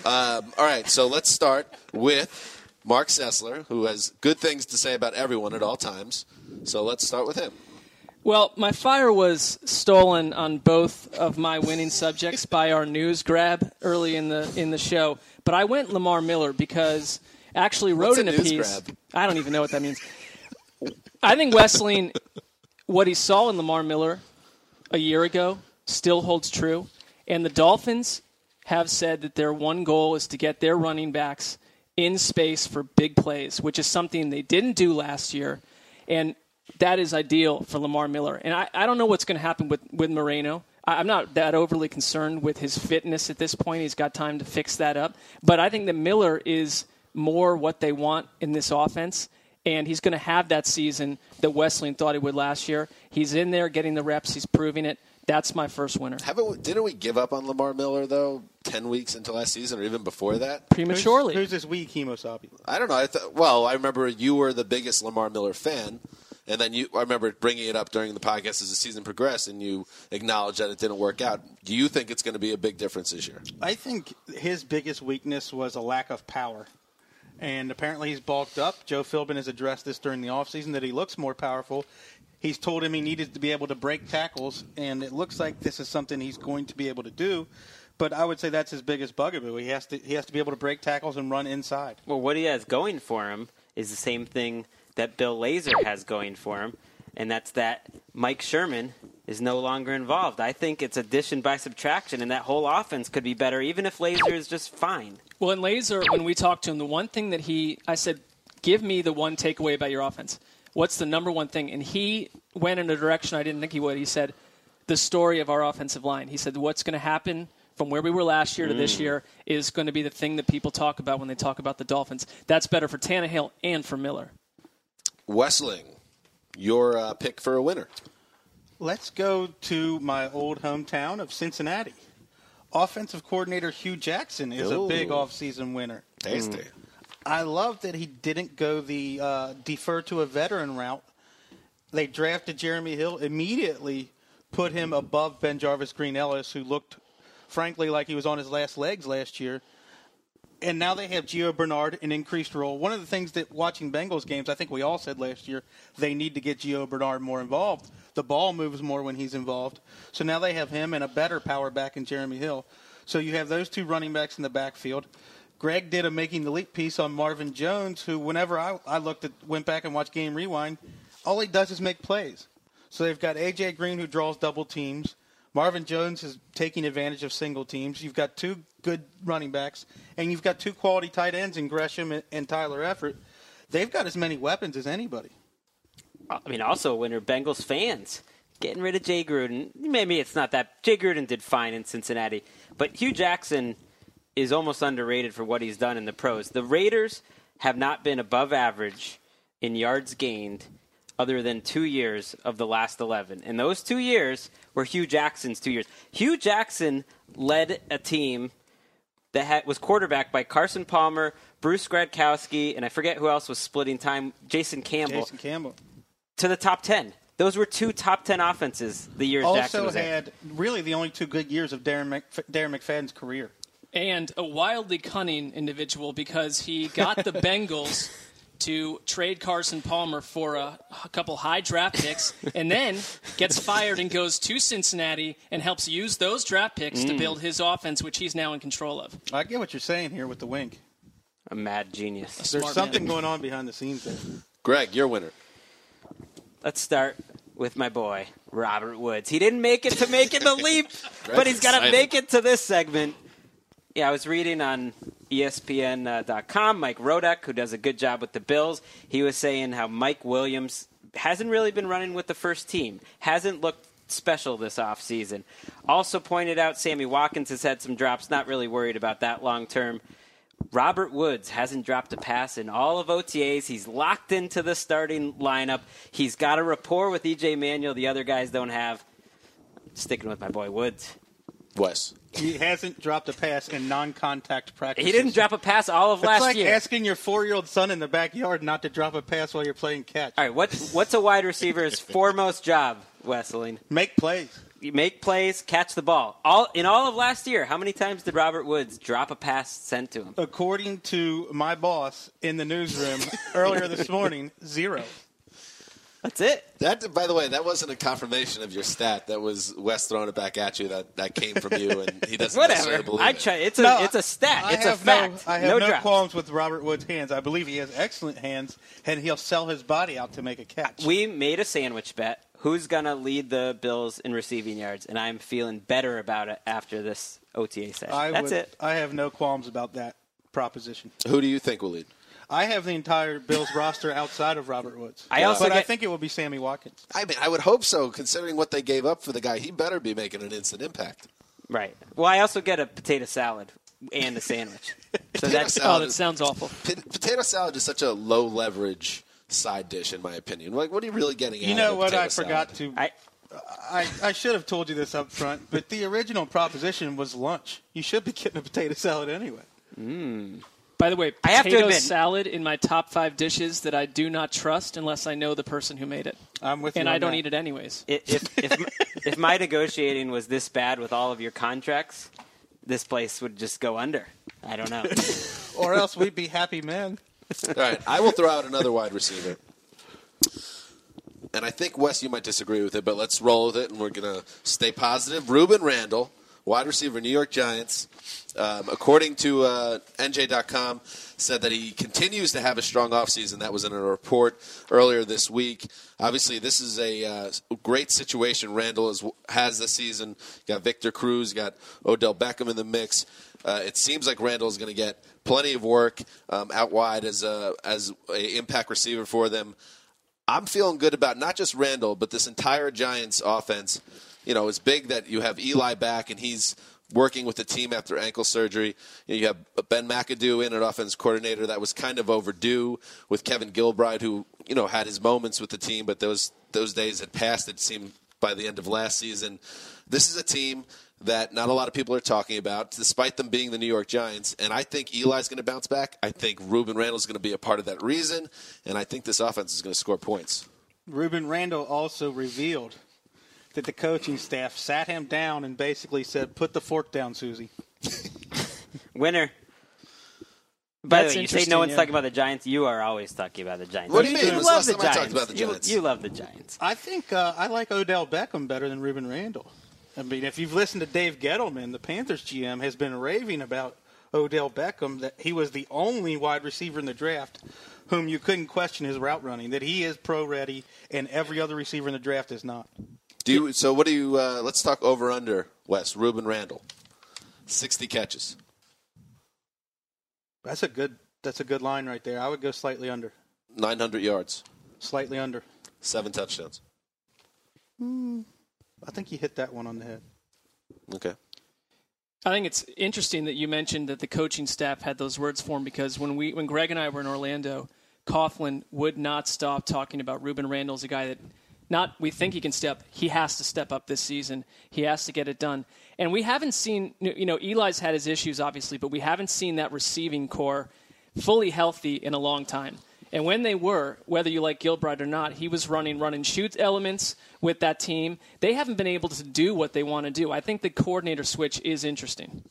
Speaker 2: um, all right, so let's start with Mark Sessler, who has good things to say about everyone at all times. So let's start with him.
Speaker 4: Well, my fire was stolen on both of my winning subjects by our news grab early in the in the show. But I went Lamar Miller because I actually wrote
Speaker 2: What's a
Speaker 4: in a
Speaker 2: news
Speaker 4: piece.
Speaker 2: grab?
Speaker 4: I don't even know what that means. I think Wesseling, what he saw in Lamar Miller a year ago, still holds true. And the Dolphins have said that their one goal is to get their running backs in space for big plays, which is something they didn't do last year. And that is ideal for Lamar Miller. And I, I don't know what's going to happen with, with Moreno. I, I'm not that overly concerned with his fitness at this point. He's got time to fix that up. But I think that Miller is more what they want in this offense. And he's going to have that season that Wesseling thought he would last year. He's in there getting the reps. He's proving it. That's my first winner.
Speaker 2: Haven't didn't we give up on Lamar Miller though? Ten weeks into last season, or even before that?
Speaker 4: Prematurely.
Speaker 3: Who's, who's this week, Kemosabe?
Speaker 2: I don't know. I th- well, I remember you were the biggest Lamar Miller fan, and then you. I remember bringing it up during the podcast as the season progressed, and you acknowledged that it didn't work out. Do you think it's going to be a big difference this year?
Speaker 3: I think his biggest weakness was a lack of power. And apparently he's bulked up. Joe Philbin has addressed this during the offseason that he looks more powerful. He's told him he needed to be able to break tackles, and it looks like this is something he's going to be able to do. But I would say that's his biggest bugaboo. He has to he has to be able to break tackles and run inside.
Speaker 5: Well, what he has going for him is the same thing that Bill Lazor has going for him, and that's that Mike Sherman is no longer involved. I think it's addition by subtraction, and that whole offense could be better, even if Lazor is just fine.
Speaker 4: Well, in Lazor, when we talked to him, the one thing that he, I said, give me the one takeaway about your offense. What's the number one thing? And he went in a direction I didn't think he would. He said, the story of our offensive line. He said, what's going to happen from where we were last year to this mm. year is going to be the thing that people talk about when they talk about the Dolphins. That's better for Tannehill and for Miller.
Speaker 2: Wesseling, your uh, pick for a winner.
Speaker 3: Let's go to my old hometown of Cincinnati. Offensive coordinator Hue Jackson is
Speaker 2: Ooh.
Speaker 3: a big offseason winner.
Speaker 2: Tasty.
Speaker 3: I love that he didn't go the uh, defer to a veteran route. They drafted Jeremy Hill immediately, put him above BenJarvus Green-Ellis, who looked, frankly, like he was on his last legs last year. And now they have Gio Bernard an increased role. One of the things that watching Bengals games, I think we all said last year, they need to get Gio Bernard more involved. The ball moves more when he's involved. So now they have him and a better power back in Jeremy Hill. So you have those two running backs in the backfield. Greg did a making the leap piece on Marvin Jones, who whenever I, I looked at went back and watched game rewind, all he does is make plays. So they've got AJ Green who draws double teams. Marvin Jones is taking advantage of single teams. You've got two good running backs, and you've got two quality tight ends in Gresham and, and Tyler Eifert. They've got as many weapons as anybody.
Speaker 5: I mean, also when they're Bengals fans, getting rid of Jay Gruden. Maybe it's not that Jay Gruden did fine in Cincinnati, but Hue Jackson is almost underrated for what he's done in the pros. The Raiders have not been above average in yards gained other than two years of the last 11. And those two years were Hue Jackson's two years. Hue Jackson led a team that had, was quarterbacked by Carson Palmer, Bruce Gradkowski, and I forget who else was splitting time, Jason Campbell,
Speaker 3: Jason Campbell
Speaker 5: to the top 10. Those were two top 10 offenses the years Jackson
Speaker 3: also
Speaker 5: was there.
Speaker 3: had really the only two good years of Darren, Mc, Darren McFadden's career.
Speaker 4: and a wildly cunning individual because he got the Bengals to trade Carson Palmer for a, a couple high draft picks and then gets fired and goes to Cincinnati and helps use those draft picks to mm. build his offense, which he's now in control of.
Speaker 3: I get what you're saying here with the wink.
Speaker 5: A mad genius.
Speaker 3: There's something
Speaker 4: man.
Speaker 3: going on behind the scenes there.
Speaker 2: Greg, your winner.
Speaker 5: Let's start with my boy, Robert Woods. He didn't make it to making the leap, but he's got to make it to this segment. Yeah, I was reading on ESPN.com, Mike Rodak, who does a good job with the Bills. He was saying how Mike Williams hasn't really been running with the first team, hasn't looked special this offseason. Also pointed out Sammy Watkins has had some drops, not really worried about that long term. Robert Woods hasn't dropped a pass in all of OTAs. He's locked into the starting lineup. He's got a rapport with EJ Manuel the other guys don't have. Sticking with my boy Woods.
Speaker 2: Wes.
Speaker 3: He hasn't dropped a pass in non-contact practice.
Speaker 5: He didn't drop a pass all of last year.
Speaker 3: It's
Speaker 5: last
Speaker 3: like
Speaker 5: year.
Speaker 3: asking your four-year-old son in the backyard not to drop a pass while you're playing catch.
Speaker 5: all right, what's what's a wide receiver's foremost job, Wesseling?
Speaker 3: Make plays.
Speaker 5: You make plays, catch the ball. All in all of last year, how many times did Robert Woods drop a pass sent to him?
Speaker 3: According to my boss in the newsroom earlier this morning, zero.
Speaker 5: That's it.
Speaker 2: That, by the way, that wasn't a confirmation of your stat. That was Wes throwing it back at you. That that came from you, and he doesn't necessarily
Speaker 5: Whatever.
Speaker 2: believe
Speaker 5: I try. It's a
Speaker 3: No,
Speaker 5: it's a stat.
Speaker 3: I
Speaker 5: It's a fact.
Speaker 3: No, I have
Speaker 5: no
Speaker 3: no,
Speaker 5: drops.
Speaker 3: qualms with Robert Wood's hands. I believe he has excellent hands, and he'll sell his body out to make a catch.
Speaker 5: We made a sandwich bet. Who's gonna lead the Bills in receiving yards? And I'm feeling better about it after this OTA session.
Speaker 3: I
Speaker 5: That's
Speaker 3: would,
Speaker 5: it.
Speaker 3: I have no qualms about that proposition.
Speaker 2: Who do you think will lead?
Speaker 3: I have the entire Bills roster outside of Robert Woods.
Speaker 5: I also
Speaker 3: but I think it will be Sammy Watkins.
Speaker 2: I mean, I would hope so, considering what they gave up for the guy. He better be making an instant impact.
Speaker 5: Right. Well, I also get a potato salad and a sandwich. so
Speaker 2: Potato
Speaker 5: that's
Speaker 4: Oh,
Speaker 2: salad
Speaker 4: that
Speaker 2: is-
Speaker 4: sounds awful.
Speaker 2: Pot- potato salad is such a low leverage side dish, in my opinion. Like, what are you really getting?
Speaker 3: You
Speaker 2: out
Speaker 3: know
Speaker 2: of
Speaker 3: what? I forgot
Speaker 2: salad?
Speaker 3: to.
Speaker 5: I.
Speaker 3: I, I should have told you this up front, but the original proposition was lunch. You should be getting a potato salad anyway. Mm.
Speaker 4: By the way,
Speaker 5: I have to
Speaker 4: potato
Speaker 5: admit-
Speaker 4: salad in my top five dishes that I do not trust unless I know the person who made it,
Speaker 3: I'm with you.
Speaker 4: and
Speaker 3: on
Speaker 4: I don't
Speaker 3: that.
Speaker 4: eat it anyways.
Speaker 5: i- If if if my negotiating was this bad with all of your contracts, this place would just go under. I don't know.
Speaker 3: Or else we'd be happy men.
Speaker 2: All right, I will throw out another wide receiver. And I think, Wes, you might disagree with it, but let's roll with it, and we're going to stay positive. Rueben Randle, wide receiver, New York Giants, um, according to uh, NJ.com, said that he continues to have a strong offseason. That was in a report earlier this week. Obviously, this is a uh, great situation Randle is, has this season. Got Victor Cruz, got Odell Beckham in the mix. Uh, it seems like Randle is going to get plenty of work um, out wide as a as a impact receiver for them. I'm feeling good about not just Randle, but this entire Giants offense. You know, it's big that you have Eli back and he's working with the team after ankle surgery. You, have Ben McAdoo in at offense coordinator. That was kind of overdue with Kevin Gilbride, who you know had his moments with the team, but those those days had passed. It seemed by the end of last season. This is a team that not a lot of people are talking about, despite them being the New York Giants. And I think Eli's going to bounce back. I think Rueben Randle's going to be a part of that reason. And I think this offense is going to score points.
Speaker 3: Rueben Randle also revealed that the coaching staff sat him down and basically said, "Put the fork down, Susie."
Speaker 5: Winner. By
Speaker 4: That's
Speaker 5: the way, you say no one's
Speaker 4: yeah.
Speaker 5: talking about the Giants. You are always talking about the Giants.
Speaker 2: What do you mean?
Speaker 5: You
Speaker 2: When the
Speaker 5: love
Speaker 2: last
Speaker 5: the
Speaker 2: time I talked
Speaker 5: Giants.
Speaker 2: about the
Speaker 5: You-
Speaker 2: Giants?
Speaker 5: You, love the Giants.
Speaker 3: I think uh, I like Odell Beckham better than Rueben Randle. I mean, if you've listened to Dave Gettleman, the Panthers GM has been raving about Odell Beckham that he was the only wide receiver in the draft whom you couldn't question his route running. That he is pro ready, and every other receiver in the draft is not.
Speaker 2: Do you, so what do you? Uh, let's talk over under Wes Rueben Randle, sixty catches.
Speaker 3: That's a good. That's a good line right there. I would go slightly under.
Speaker 2: 900 yards,
Speaker 3: Slightly under.
Speaker 2: seven touchdowns.
Speaker 3: I think you hit that one on the head.
Speaker 2: Okay.
Speaker 4: I think it's interesting that you mentioned that the coaching staff had those words for him because when we when Greg and I were in Orlando, Coughlin would not stop talking about Rueben Randle as a guy that not we think he can step he has to step up this season. He has to get it done. And we haven't seen you know Eli's had his issues obviously, but we haven't seen that receiving core fully healthy in a long time. And when they were, whether you like Gilbride or not, he was running run and shoot elements with that team. They haven't been able to do what they want to do. I think the coordinator switch is interesting.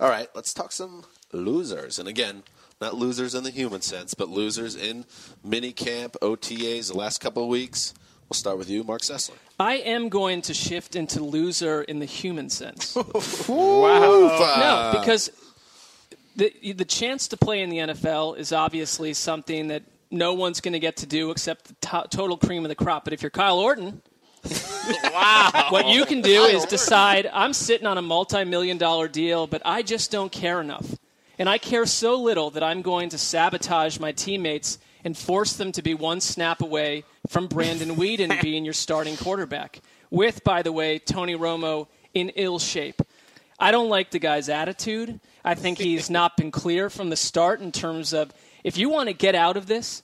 Speaker 2: All right, let's talk some losers. And again, not losers in the human sense, but losers in mini camp, OTAs, the last couple of weeks. We'll start with you, Mark Sessler.
Speaker 4: I am going to shift into loser in the human sense.
Speaker 2: wow.
Speaker 4: no, because the the chance to play in the NFL is obviously something that no one's going to get to do except the to- total cream of the crop. But if you're Kyle Orton, wow, what you can do is decide I'm sitting on a multi-million dollar deal, but I just don't care enough, and I care so little that I'm going to sabotage my teammates and force them to be one snap away from Brandon Weeden being your starting quarterback. With, by the way, Tony Romo in ill shape. I don't like the guy's attitude. I think he's not been clear from the start in terms of if you want to get out of this,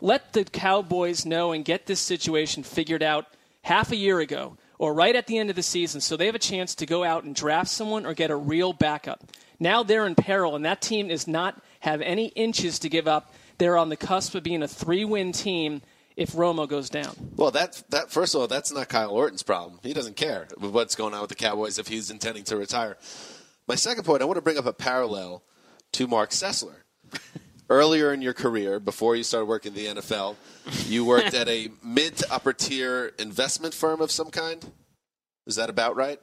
Speaker 4: let the Cowboys know and get this situation figured out half a year ago or right at the end of the season so they have a chance to go out and draft someone or get a real backup. Now they're in peril and that team does not have any inches to give up. They're on the cusp of being a three-win team if Romo goes down.
Speaker 2: Well, that that first of all, that's not Kyle Orton's problem. He doesn't care what's going on with the Cowboys if he's intending to retire. My second point, I want to bring up a parallel to Mark Sessler. earlier in your career, before you started working in the NFL, you worked at a mid to upper tier investment firm of some kind. Is that about right?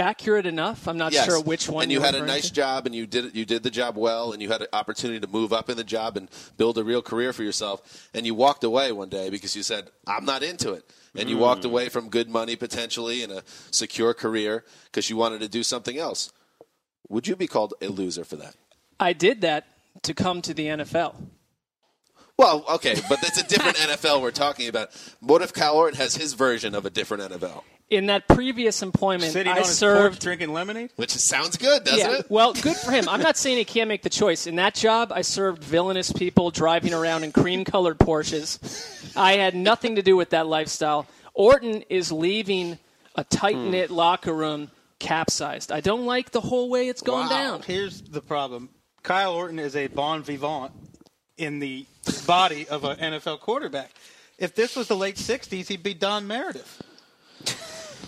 Speaker 4: Accurate enough. I'm not
Speaker 2: Yes.
Speaker 4: sure which one.
Speaker 2: And you had a nice
Speaker 4: to.
Speaker 2: job, and you did it- you did the job well, and you had an opportunity to move up in the job and build a real career for yourself. And you walked away one day because you said, "I'm not into it." And you walked mm. away from good money potentially and a secure career because you wanted to do something else. Would you be called a loser for that?
Speaker 4: I did that to come to the NFL.
Speaker 2: Well, okay, but that's a different NFL we're talking about. What if Orton has his version of a different NFL?
Speaker 4: In that previous employment,
Speaker 3: Sitting
Speaker 4: I
Speaker 3: on his porch
Speaker 4: served.
Speaker 3: drinking lemonade.
Speaker 2: Which sounds good, doesn't
Speaker 4: yeah,
Speaker 2: it?
Speaker 4: well, good for him. I'm not saying he can't make the choice. In that job, I served villainous people driving around in cream-colored Porsches. I had nothing to do with that lifestyle. Orton is leaving a tight-knit hmm. locker room capsized. I don't like the whole way it's going
Speaker 3: Wow.
Speaker 4: down.
Speaker 3: Here's the problem: Kyle Orton is a bon vivant in the body of an NFL quarterback. If this was the late '60s, he'd be Don Meredith.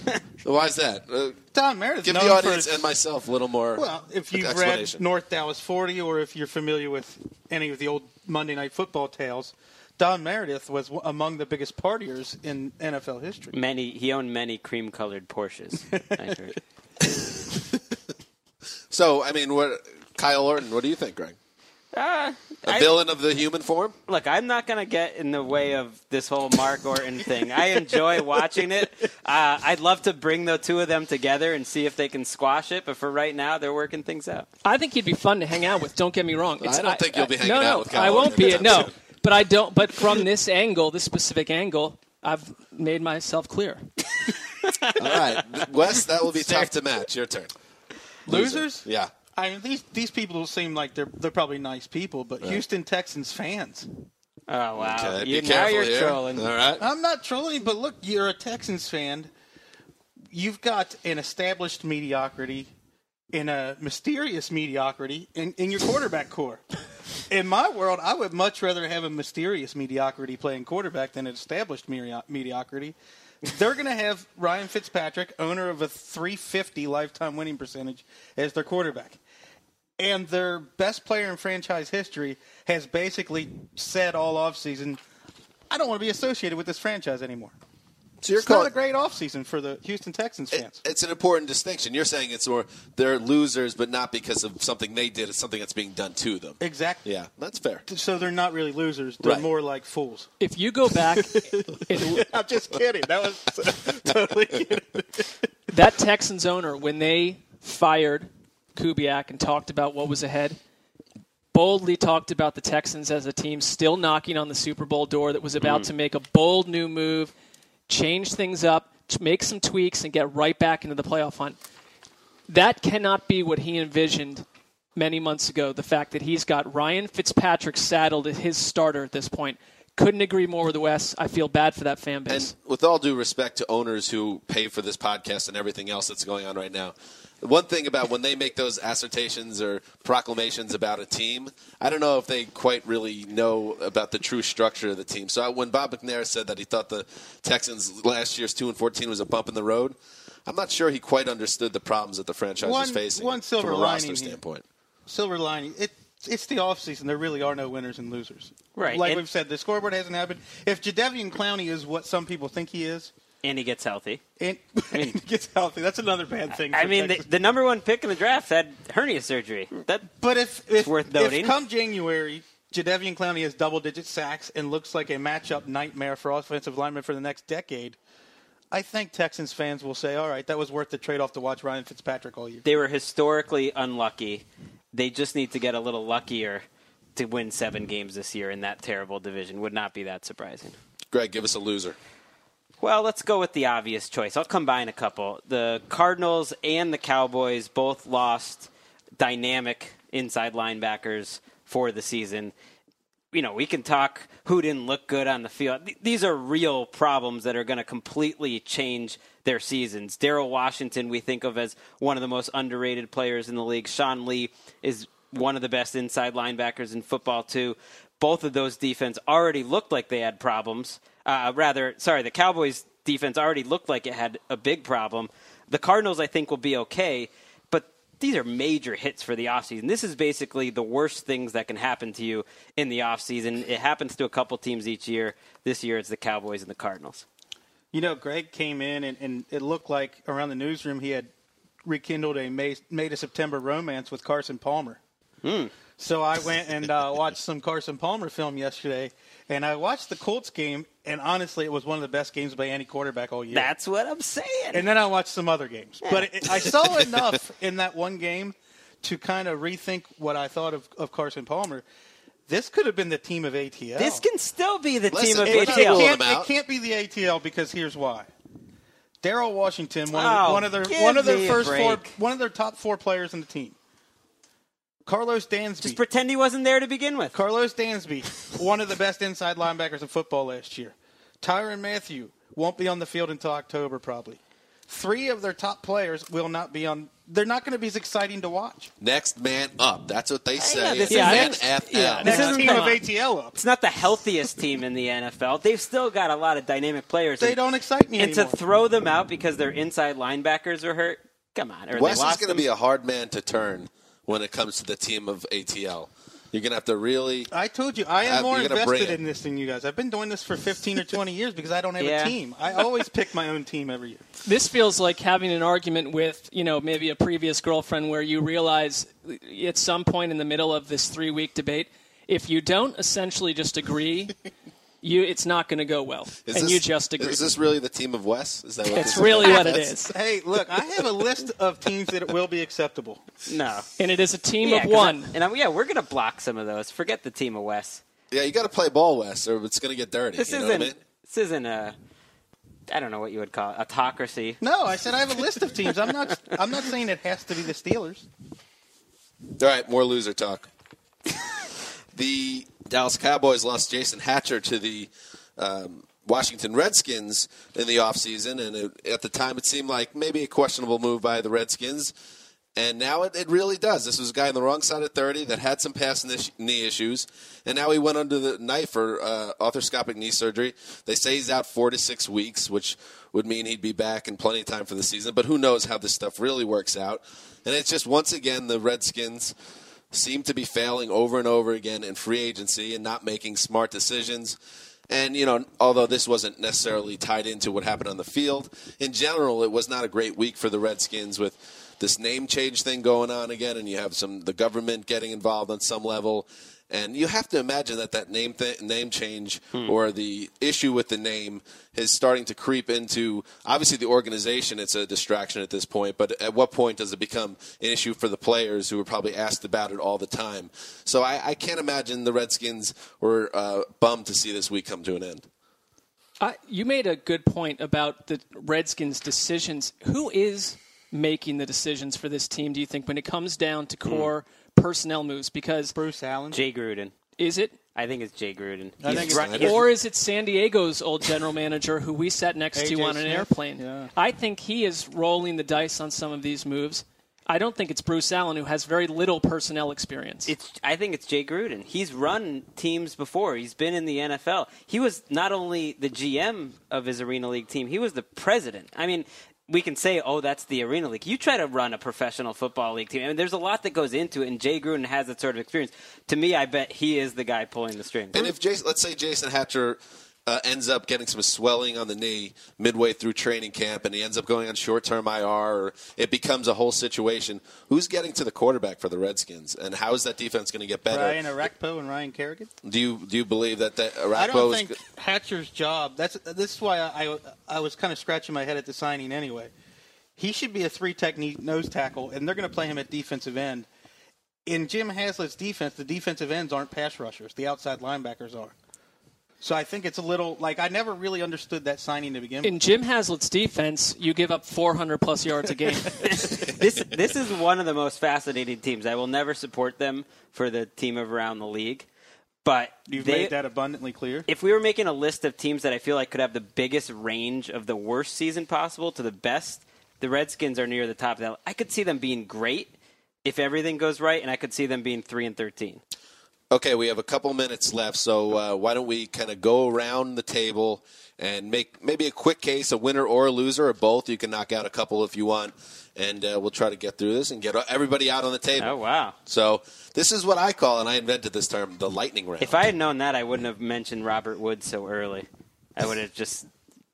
Speaker 2: Why is that? Uh,
Speaker 3: Don Meredith.
Speaker 2: give
Speaker 3: known
Speaker 2: the audience
Speaker 3: his-
Speaker 2: and myself a little more.
Speaker 3: Well, if you've read. North Dallas 40 or if you're familiar with any of the old Monday Night Football tales, Don Meredith was among the biggest partiers in NFL history.
Speaker 5: Many he owned many cream colored Porsches. I heard.
Speaker 2: So, I mean, what Kyle Orton? What do you think, Greg?
Speaker 5: Uh,
Speaker 2: A
Speaker 5: I-
Speaker 2: villain of the human form?
Speaker 5: Look, I'm not going to get in the way of this whole Mark Orton thing. I enjoy watching it. Uh, I'd love to bring the two of them together and see if they can squash it, but for right now, they're working things out.
Speaker 4: I think he'd be fun to hang out with. Don't get me wrong. It's-
Speaker 2: I don't think you'll be hanging
Speaker 4: no,
Speaker 2: out
Speaker 4: no,
Speaker 2: with Kyle
Speaker 4: I won't be.
Speaker 2: anytime
Speaker 4: No,
Speaker 2: soon.
Speaker 4: but I don't. But from this angle, this specific angle, I've made myself clear.
Speaker 2: All right, Wes, that will be tough to match. Your turn.
Speaker 3: Losers?
Speaker 2: Yeah.
Speaker 3: I mean, these these people seem like they're they're probably nice people, but Houston Texans fans.
Speaker 5: Oh wow!
Speaker 2: Okay,
Speaker 5: You-
Speaker 2: be
Speaker 5: now
Speaker 2: careful
Speaker 5: you're
Speaker 2: here.
Speaker 5: trolling.
Speaker 2: All right.
Speaker 3: I'm not trolling, but look, you're a Texans fan. You've got an established mediocrity in a mysterious mediocrity in, in your quarterback core. In my world, I would much rather have a mysterious mediocrity playing quarterback than an established medio- mediocrity. They're going to have Ryan Fitzpatrick, owner of a 350 lifetime winning percentage, as their quarterback. And their best player in franchise history has basically said all offseason, I don't want to be associated with this franchise anymore.
Speaker 2: So you're
Speaker 3: It's not a great offseason for the Houston Texans fans.
Speaker 2: It- it's an important distinction. You're saying it's more they're losers, but not because of something they did. It's something that's being done to them.
Speaker 3: exactly.
Speaker 2: Yeah, that's fair.
Speaker 3: So they're not really losers. They're
Speaker 2: Right.
Speaker 3: more like fools.
Speaker 4: If you go back, it,
Speaker 3: I'm just kidding. That was totally kidding.
Speaker 4: that Texans owner, when they fired Kubiak and talked about what was ahead, boldly talked about the Texans as a team still knocking on the Super Bowl door that was about mm-hmm. to make a bold new move, change things up, make some tweaks, and get right back into the playoff hunt. That cannot be what he envisioned many months ago. The fact that he's got Ryan Fitzpatrick saddled as his starter at this point. Couldn't agree more with the West. I feel bad for that fan base.
Speaker 2: And with all due respect to owners who pay for this podcast and everything else that's going on right now, one thing about when they make those assertions or proclamations about a team, I don't know if they quite really know about the true structure of the team. So when Bob McNair said that he thought the Texans last year's two and fourteen was a bump in the road, I'm not sure he quite understood the problems that the franchise was facing
Speaker 3: one silver
Speaker 2: from a
Speaker 3: lining
Speaker 2: roster
Speaker 3: here.
Speaker 2: standpoint.
Speaker 3: Silver lining. It, it's the offseason. There really are no winners and losers.
Speaker 5: Right.
Speaker 3: Like
Speaker 5: And-
Speaker 3: we've said, the scoreboard hasn't happened. If Jadeveon Clowney is what some people think he is,
Speaker 5: And he gets healthy.
Speaker 3: and, and he gets healthy, that's another bad thing.
Speaker 5: I mean, the, the number one pick in the draft had hernia surgery. That
Speaker 3: But if if,
Speaker 5: worth noting.
Speaker 3: if come January, Jadeveon Clowney has double-digit sacks and looks like a matchup nightmare for offensive linemen for the next decade, I think Texans fans will say, "All right, that was worth the trade-off to watch Ryan Fitzpatrick all year."
Speaker 5: they were historically unlucky. They just need to get a little luckier to win seven games this year in that terrible division. Would not be that surprising.
Speaker 2: Greg, give us a loser.
Speaker 5: Well, let's go with the obvious choice. I'll combine a couple. The Cardinals and the Cowboys both lost dynamic inside linebackers for the season. You know, we can talk who didn't look good on the field. Th- These are real problems that are going to completely change their seasons. Daryl Washington, we think of as one of the most underrated players in the league. Sean Lee is one of the best inside linebackers in football, too. Both of those defense already looked like they had problems. Uh, rather, sorry, the Cowboys defense already looked like it had a big problem. The Cardinals, I think, will be okay, but these are major hits for the offseason. This is basically the worst things that can happen to you in the offseason. It happens to a couple teams each year. This year it's the Cowboys and the Cardinals.
Speaker 3: You know, Greg came in and, and it looked like around the newsroom he had rekindled a May, May to September romance with Carson Palmer.
Speaker 5: Hmm.
Speaker 3: So I went and uh, watched some Carson Palmer film yesterday, and I watched the Colts game, and honestly, it was one of the best games by any quarterback all year.
Speaker 5: That's what I'm saying.
Speaker 3: And then I watched some other games, but it, I saw enough in that one game to kind of rethink what I thought of, of Carson Palmer. This could have been the team of ATL.
Speaker 5: This can still be the
Speaker 2: Listen,
Speaker 5: team of
Speaker 3: it,
Speaker 2: not
Speaker 3: it
Speaker 5: ATL.
Speaker 3: can't, it can't be the ATL because here's why. Daryl Washington, one,
Speaker 5: Oh,
Speaker 3: of, one of their one of their first four, one of their top four players in the team. Karlos Dansby.
Speaker 5: Just pretend he wasn't there to begin with.
Speaker 3: Karlos Dansby, one of the best inside linebackers in football last year. Tyrann Mathieu won't be on the field until October probably. Three of their top players will not be on. They're not going to be as exciting to watch.
Speaker 2: Next man up. That's what they say.
Speaker 5: this
Speaker 2: in
Speaker 5: is-
Speaker 2: the
Speaker 5: yeah,
Speaker 2: NFL.
Speaker 5: yeah,
Speaker 3: Next
Speaker 5: isn't
Speaker 3: team
Speaker 5: the-
Speaker 3: of ATL up.
Speaker 5: It's not the healthiest team in the NFL. They've still got a lot of dynamic players.
Speaker 3: They
Speaker 5: and,
Speaker 3: don't excite me
Speaker 5: And
Speaker 3: anymore.
Speaker 5: to throw them out because their inside linebackers are hurt, come on. Or
Speaker 2: Wes is going to be a hard man to turn when it comes to the team of ATL. You're going to have to really.
Speaker 3: I told you, I am
Speaker 2: Have-
Speaker 3: more
Speaker 2: you're gonna bring
Speaker 3: invested in this than you guys. I've been doing this for 15 or 20 years because I don't have
Speaker 5: Yeah.
Speaker 3: a team. I always pick my own team every year.
Speaker 4: This feels like having an argument with, you know, maybe a previous girlfriend where you realize at some point in the middle of this three week debate, if you don't essentially just agree, you it's not going to go well.
Speaker 2: Is
Speaker 4: and
Speaker 2: this,
Speaker 4: you just agree.
Speaker 2: Is this really the team of Wes? Is that what
Speaker 4: It's
Speaker 2: this
Speaker 4: really
Speaker 2: is?
Speaker 4: what it
Speaker 2: That's-
Speaker 4: is.
Speaker 3: Hey, look, I have a list of teams that it will be acceptable.
Speaker 5: no.
Speaker 4: And it is a team
Speaker 5: Yeah,
Speaker 4: of
Speaker 5: 'cause
Speaker 4: one.
Speaker 5: I- and I'm, yeah, we're going to block some of those. Forget the team of Wes.
Speaker 2: Yeah, you got to play ball, Wes, or it's going to get dirty.
Speaker 5: This
Speaker 2: you
Speaker 5: isn't.
Speaker 2: what I mean?
Speaker 5: This isn't a. I don't know what you would call it. Autocracy.
Speaker 3: No, I said I have a list of teams. I'm not. I'm not saying it has to be the Steelers.
Speaker 2: All right, more loser talk. the Dallas Cowboys lost Jason Hatcher to the um, Washington Redskins in the offseason, and it, at the time it seemed like maybe a questionable move by the Redskins. And now it, it really does. This was a guy on the wrong side of 30 that had some past knee- issues, and now he went under the knife for uh, arthroscopic knee surgery. They say he's out four to six weeks, which would mean he'd be back in plenty of time for the season. But who knows how this stuff really works out? And it's just once again the Redskins seem to be failing over and over again in free agency and not making smart decisions. And, you know, although this wasn't necessarily tied into what happened on the field, in general, it was not a great week for the Redskins with this name change thing going on again, and you have some the government getting involved on some level. And you have to imagine that that name th- name change or the issue with the name is starting to creep into obviously the organization. It's a distraction at this point, but at what point does it become an issue for the players who are probably asked about it all the time? So I, I can't imagine the Redskins were uh, bummed to see this week come to an end.
Speaker 4: I, you made a good point about the Redskins' decisions. Who is making the decisions for this team? Do you think when it comes down to core personnel moves? Because
Speaker 3: Bruce Allen.
Speaker 5: Jay Gruden.
Speaker 4: is it,
Speaker 5: I think it's Jay Gruden.
Speaker 3: I
Speaker 5: He's
Speaker 3: think it's
Speaker 5: run- he's-
Speaker 4: or is it San Diego's old general manager who we sat next to on an
Speaker 3: Smith?
Speaker 4: airplane?
Speaker 3: Yeah.
Speaker 4: I think he is rolling the dice on some of these moves. I don't think it's Bruce Allen who has very little personnel experience.
Speaker 5: It's. I think it's Jay Gruden. He's run teams before. He's been in the NFL. He was not only the GM of his Arena League team. He was the president. I mean, we can say, "Oh, that's the Arena League." You try to run a professional football league team. I mean, there's a lot that goes into it, and Jay Gruden has that sort of experience. To me, I bet he is the guy pulling the strings.
Speaker 2: And if Jason, let's say Jason Hatcher uh, ends up getting some swelling on the knee midway through training camp, and he ends up going on short-term IR, or it becomes a whole situation. Who's getting to the quarterback for the Redskins, and how is that defense going to get better?
Speaker 3: Ryan Orakpo and Ryan Kerrigan.
Speaker 2: Do you do you believe that that
Speaker 3: Orakpo
Speaker 2: I
Speaker 3: don't think Hatcher's job. That's this is why I, I I was kind of scratching my head at the signing anyway. He should be a three technique nose tackle, and they're going to play him at defensive end. In Jim Haslett's defense, the defensive ends aren't pass rushers; the outside linebackers are. So I think it's a little like I never really understood that signing to begin with.
Speaker 4: In
Speaker 3: with.
Speaker 4: Jim Haslett's defense, you give up 400 plus yards a game.
Speaker 5: this this is one of the most fascinating teams. I will never support them for the team of around the league, but
Speaker 3: You've
Speaker 5: they,
Speaker 3: made that abundantly clear.
Speaker 5: if we were making a list of teams that I feel like could have the biggest range of the worst season possible to the best, the Redskins are near the top of that. I could see them being great if everything goes right, and I could see them being three and thirteen.
Speaker 2: Okay, we have a couple minutes left, so uh, why don't we kind of go around the table and make maybe a quick case, a winner or a loser, or both. You can knock out a couple if you want, and uh, we'll try to get through this and get everybody out on the table.
Speaker 5: Oh wow!
Speaker 2: So this is what I call, and I invented this term, the lightning round.
Speaker 5: If I had known that, I wouldn't have mentioned Robert Wood so early. I would have just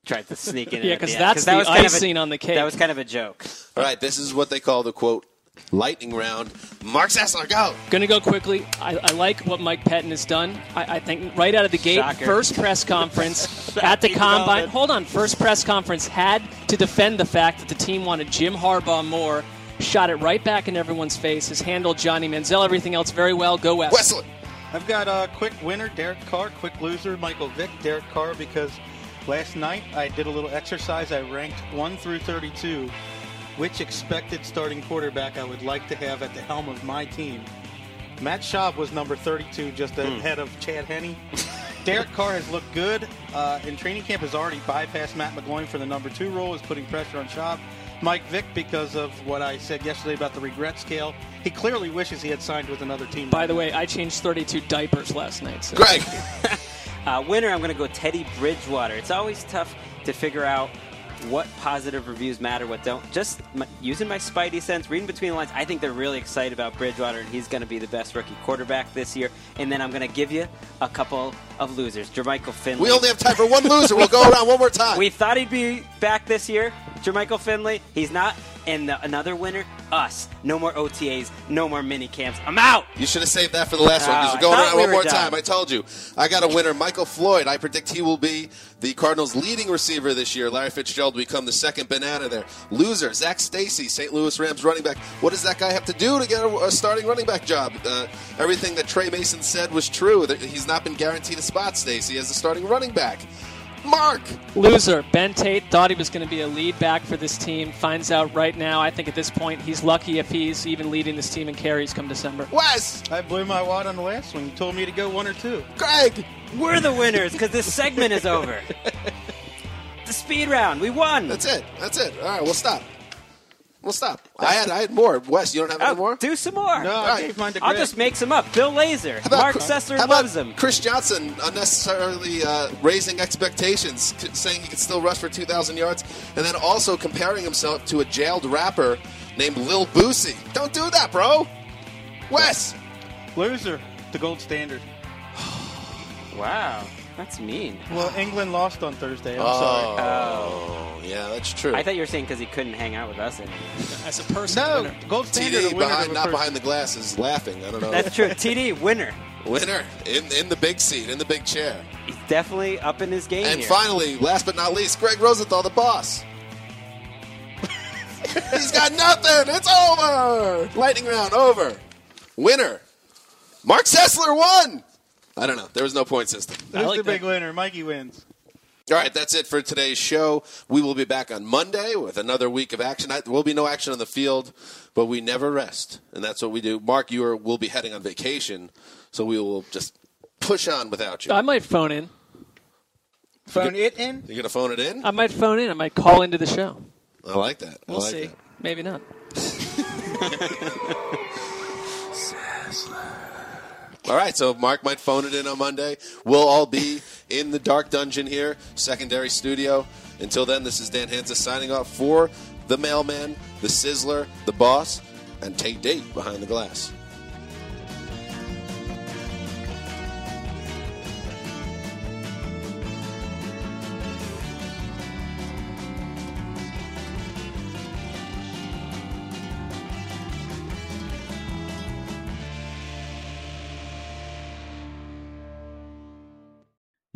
Speaker 5: tried to sneak in.
Speaker 4: Yeah,
Speaker 5: because the
Speaker 4: 'cause
Speaker 5: end,
Speaker 4: that's
Speaker 5: that
Speaker 4: the
Speaker 5: was kind of a-
Speaker 4: icing on the cake.
Speaker 5: That was kind of a joke.
Speaker 2: All right, this is what they call the quote lightning round. Marc Sessler, go.
Speaker 4: Going to go quickly. I, I like what Mike Pettine has done. I, I think right out of the gate,
Speaker 5: Shocker.
Speaker 4: first press conference at the combine.
Speaker 5: development.
Speaker 4: Hold on, first press conference had to defend the fact that the team wanted Jim Harbaugh more. Shot it right back in everyone's face. Has handled Johnny Manziel, everything else very well. Go West.
Speaker 2: Wesley.
Speaker 3: I've got a quick winner, Derek Carr. Quick loser, Michael Vick. Derek Carr because last night I did a little exercise. I ranked 1 through 32 which expected starting quarterback I would like to have at the helm of my team. Matt Schaub was number 32, just ahead of Chad Henne. Derek Carr has looked good. Uh, in training camp, has already bypassed Matt McGloin for the number two role, is putting pressure on Schaub. Mike Vick, because of what I said yesterday about the regret scale, he clearly wishes he had signed with another team.
Speaker 4: By the way, I changed 32 diapers last night. So.
Speaker 2: Greg.
Speaker 5: Uh, winner, I'm going to go Teddy Bridgewater. It's always tough to figure out what positive reviews matter, what don't. Just my, using my spidey sense, reading between the lines, I think they're really excited about Bridgewater, and he's going to be the best rookie quarterback this year. And then I'm going to give you a couple of losers. Jermichael Finley.
Speaker 2: We only have time for one loser. We'll go around one more time.
Speaker 5: We thought he'd be back this year. Jermichael Finley, he's not. And the, another winner, us. No more OTAs, no more mini camps. I'm out.
Speaker 2: You should have saved that for the last one because
Speaker 5: Oh,
Speaker 2: we're going around
Speaker 5: we
Speaker 2: one more
Speaker 5: done.
Speaker 2: time. I told you. I got a winner, Michael Floyd. I predict he will be the Cardinals' leading receiver this year. Larry Fitzgerald will become the second banana there. Loser, Zac Stacy, St. Louis Rams running back. What does that guy have to do to get a, a starting running back job? Uh, everything that Tre Mason said was true. He's not been guaranteed a spot, Stacy, as a starting running back. Mark.
Speaker 4: Loser. Ben Tate thought he was going to be a lead back for this team. Finds out right now. I think at this point he's lucky if he's even leading this team in carries come December.
Speaker 2: Wes.
Speaker 3: I blew my wad on the last one. You told me to go one or two.
Speaker 2: Greg.
Speaker 5: We're the winners because this segment is over. the speed round. We won.
Speaker 2: That's it. That's it. All right, we'll stop. We'll stop. I had I had more. Wes, you don't have any
Speaker 5: Oh,
Speaker 2: more?
Speaker 5: do some more.
Speaker 3: No, I gave mine to
Speaker 5: I'll
Speaker 3: Greg.
Speaker 5: just make some up. Bill Lazor.
Speaker 2: How about-
Speaker 5: Marc Sessler
Speaker 2: how about
Speaker 5: loves him.
Speaker 2: Chris Johnson unnecessarily uh, raising expectations, t- saying he could still rush for 2,000 yards, and then also comparing himself to a jailed rapper named Lil Boosie. Don't do that, bro. Wes.
Speaker 3: Loser, the gold standard.
Speaker 5: Wow, that's mean.
Speaker 3: Well, England lost on Thursday. I'm sorry.
Speaker 2: Oh, oh yeah, that's true.
Speaker 5: I thought you were saying because he couldn't hang out with us anymore.
Speaker 4: As a person,
Speaker 3: No,
Speaker 4: winner.
Speaker 3: gold standard. a
Speaker 2: TD
Speaker 3: winner
Speaker 2: behind,
Speaker 3: a
Speaker 2: not
Speaker 3: person.
Speaker 2: behind the glasses, laughing. I don't know.
Speaker 5: That's true. TD winner.
Speaker 2: Winner in in the big seat, in the big chair.
Speaker 5: He's definitely up in his game
Speaker 2: And
Speaker 5: here.
Speaker 2: finally, last but not least, Gregg Rosenthal, the boss. He's got nothing. It's over. Lightning round over. Winner. Marc Sessler won. I don't know. There was no point system.
Speaker 4: I
Speaker 3: Who's
Speaker 4: like
Speaker 3: the
Speaker 4: that.
Speaker 3: big winner? Mikey wins.
Speaker 2: All right, that's it for today's show. We will be back on Monday with another week of action. There will be no action on the field, but we never rest, and that's what we do. Mark, you are, will be heading on vacation, so we will just push on without you.
Speaker 4: I might phone in.
Speaker 3: Phone it in.
Speaker 2: You're gonna phone it in?
Speaker 4: I might phone in. I might call into the show.
Speaker 2: I like that. I
Speaker 4: We'll
Speaker 2: like
Speaker 4: see.
Speaker 2: that.
Speaker 4: Maybe not.
Speaker 2: All right, so Mark might phone it in on Monday. We'll all be in the dark dungeon here, secondary studio. Until then, this is Dan Hanzus signing off for the mailman, the sizzler, the boss, and Tate Date behind the glass.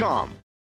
Speaker 7: Realty.com.